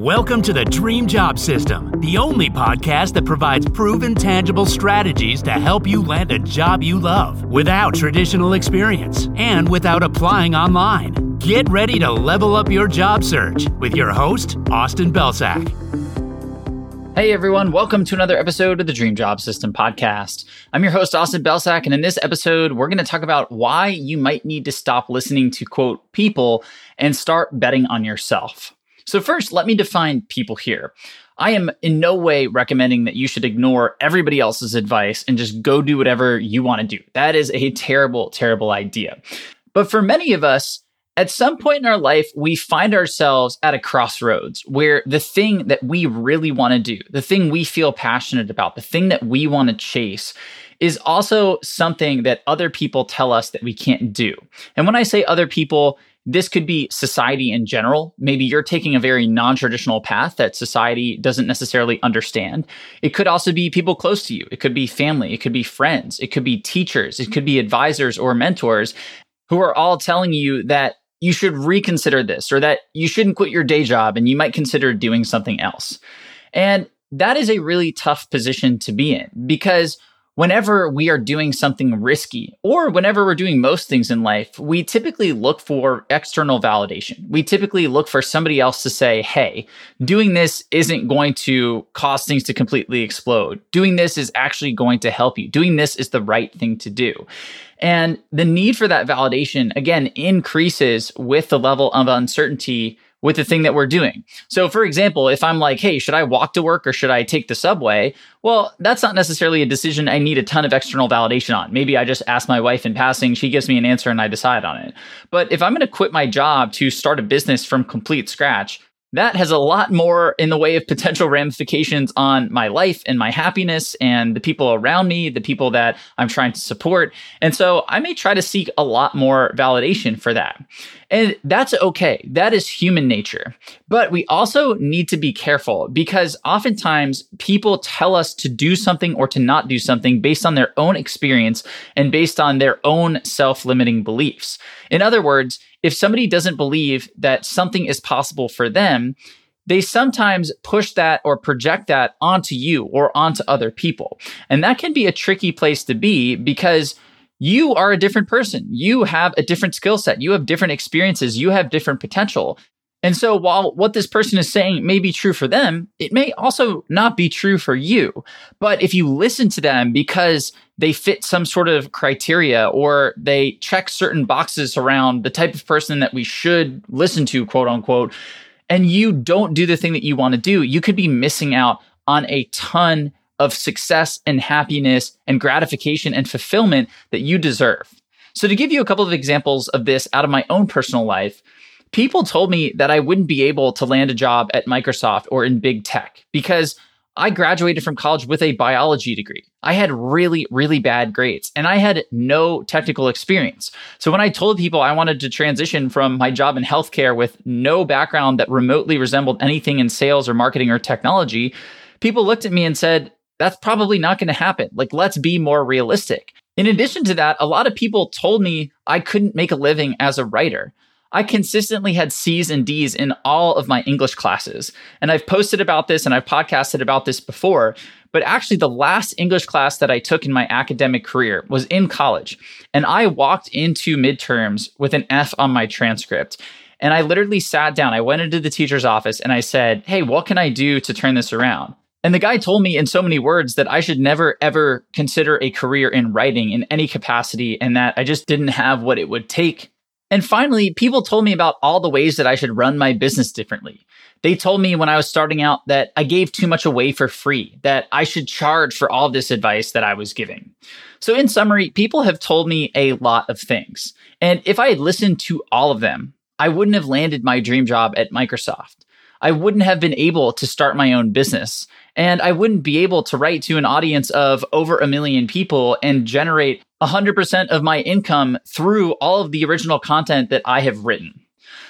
Welcome to the Dream Job System, the only podcast that provides proven, tangible strategies to help you land a job you love without traditional experience and without applying online. Get ready to level up your job search with your host, Austin Belcak. Hey everyone, welcome to another episode of the Dream Job System podcast. I'm your host, Austin Belcak, and in this episode, we're going to talk about why you might need to stop listening to quote people and start betting on yourself. So, first, let me define people here. I am in no way recommending that you should ignore everybody else's advice and just go do whatever you want to do. That is a terrible, terrible idea. But for many of us, at some point in our life, we find ourselves at a crossroads where the thing that we really want to do, the thing we feel passionate about, the thing that we want to chase, is also something that other people tell us that we can't do. And when I say other people, this could be society in general. Maybe you're taking a very non traditional path that society doesn't necessarily understand. It could also be people close to you. It could be family. It could be friends. It could be teachers. It could be advisors or mentors who are all telling you that you should reconsider this or that you shouldn't quit your day job and you might consider doing something else. And that is a really tough position to be in because whenever we are doing something risky or whenever we're doing most things in life, we typically look for external validation. We typically look for somebody else to say, hey, doing this isn't going to cause things to completely explode. Doing this is actually going to help you. Doing this is the right thing to do. And the need for that validation, again, increases with the level of uncertainty with the thing that we're doing. So, for example, if I'm like, hey, should I walk to work or should I take the subway? Well, that's not necessarily a decision I need a ton of external validation on. Maybe I just ask my wife in passing, she gives me an answer and I decide on it. But if I'm going to quit my job to start a business from complete scratch, that has a lot more in the way of potential ramifications on my life and my happiness and the people around me, the people that I'm trying to support. And so I may try to seek a lot more validation for that. And that's okay. That is human nature. But we also need to be careful because oftentimes people tell us to do something or to not do something based on their own experience and based on their own self limiting beliefs. In other words, if somebody doesn't believe that something is possible for them, they sometimes push that or project that onto you or onto other people. And that can be a tricky place to be because you are a different person. You have a different skill set. You have different experiences. You have different potential. And so while what this person is saying may be true for them, it may also not be true for you. But if you listen to them because they fit some sort of criteria or they check certain boxes around the type of person that we should listen to, quote unquote, and you don't do the thing that you want to do, you could be missing out on a ton of success and happiness and gratification and fulfillment that you deserve. So, to give you a couple of examples of this out of my own personal life, people told me that I wouldn't be able to land a job at Microsoft or in big tech because I graduated from college with a biology degree. I had really, really bad grades and I had no technical experience. So when I told people I wanted to transition from my job in healthcare with no background that remotely resembled anything in sales or marketing or technology, people looked at me and said, that's probably not going to happen. Like, let's be more realistic. In addition to that, a lot of people told me I couldn't make a living as a writer. I consistently had C's and D's in all of my English classes. And I've posted about this and I've podcasted about this before. But actually, the last English class that I took in my academic career was in college. And I walked into midterms with an F on my transcript. And I literally sat down, I went into the teacher's office and I said, Hey, what can I do to turn this around? And the guy told me in so many words that I should never ever consider a career in writing in any capacity and that I just didn't have what it would take and finally, people told me about all the ways that I should run my business differently. They told me when I was starting out that I gave too much away for free, that I should charge for all this advice that I was giving. So, in summary, people have told me a lot of things. And if I had listened to all of them, I wouldn't have landed my dream job at Microsoft. I wouldn't have been able to start my own business. And I wouldn't be able to write to an audience of over a million people and generate 100% of my income through all of the original content that I have written.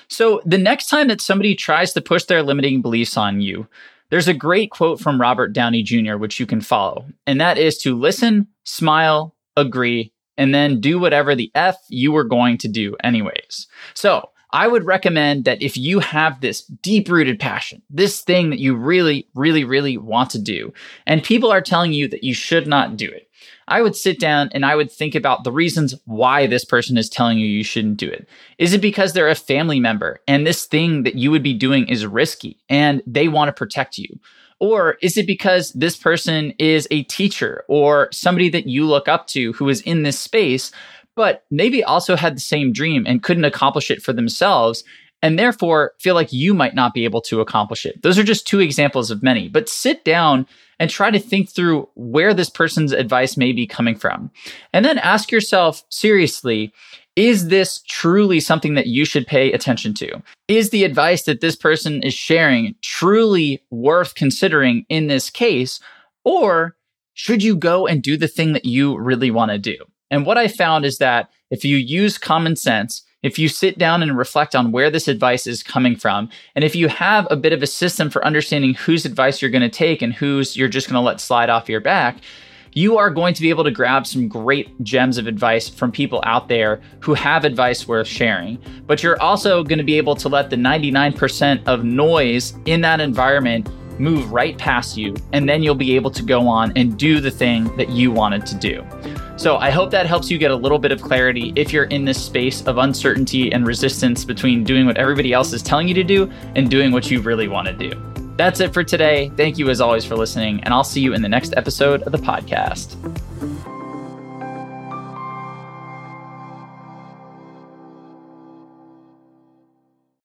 So the next time that somebody tries to push their limiting beliefs on you, there's a great quote from Robert Downey Jr., which you can follow. And that is to listen, smile, agree, and then do whatever the F you were going to do anyways. So I would recommend that if you have this deep rooted passion, this thing that you really, really, really want to do, and people are telling you that you should not do it, I would sit down and I would think about the reasons why this person is telling you you shouldn't do it. Is it because they're a family member and this thing that you would be doing is risky and they want to protect you? Or is it because this person is a teacher or somebody that you look up to who is in this space, but maybe also had the same dream and couldn't accomplish it for themselves? and therefore feel like you might not be able to accomplish it. Those are just two examples of many, but sit down and try to think through where this person's advice may be coming from. And then ask yourself seriously, is this truly something that you should pay attention to? Is the advice that this person is sharing truly worth considering in this case? Or should you go and do the thing that you really want to do? And what I found is that if you use common sense, if you sit down and reflect on where this advice is coming from, and if you have a bit of a system for understanding whose advice you're going to take and whose you're just going to let slide off your back, you are going to be able to grab some great gems of advice from people out there who have advice worth sharing. But you're also going to be able to let the 99% of noise in that environment move right past you, and then you'll be able to go on and do the thing that you wanted to do. So I hope that helps you get a little bit of clarity if you're in this space of uncertainty and resistance between doing what everybody else is telling you to do and doing what you really want to do. That's it for today. Thank you as always for listening, and I'll see you in the next episode of the podcast.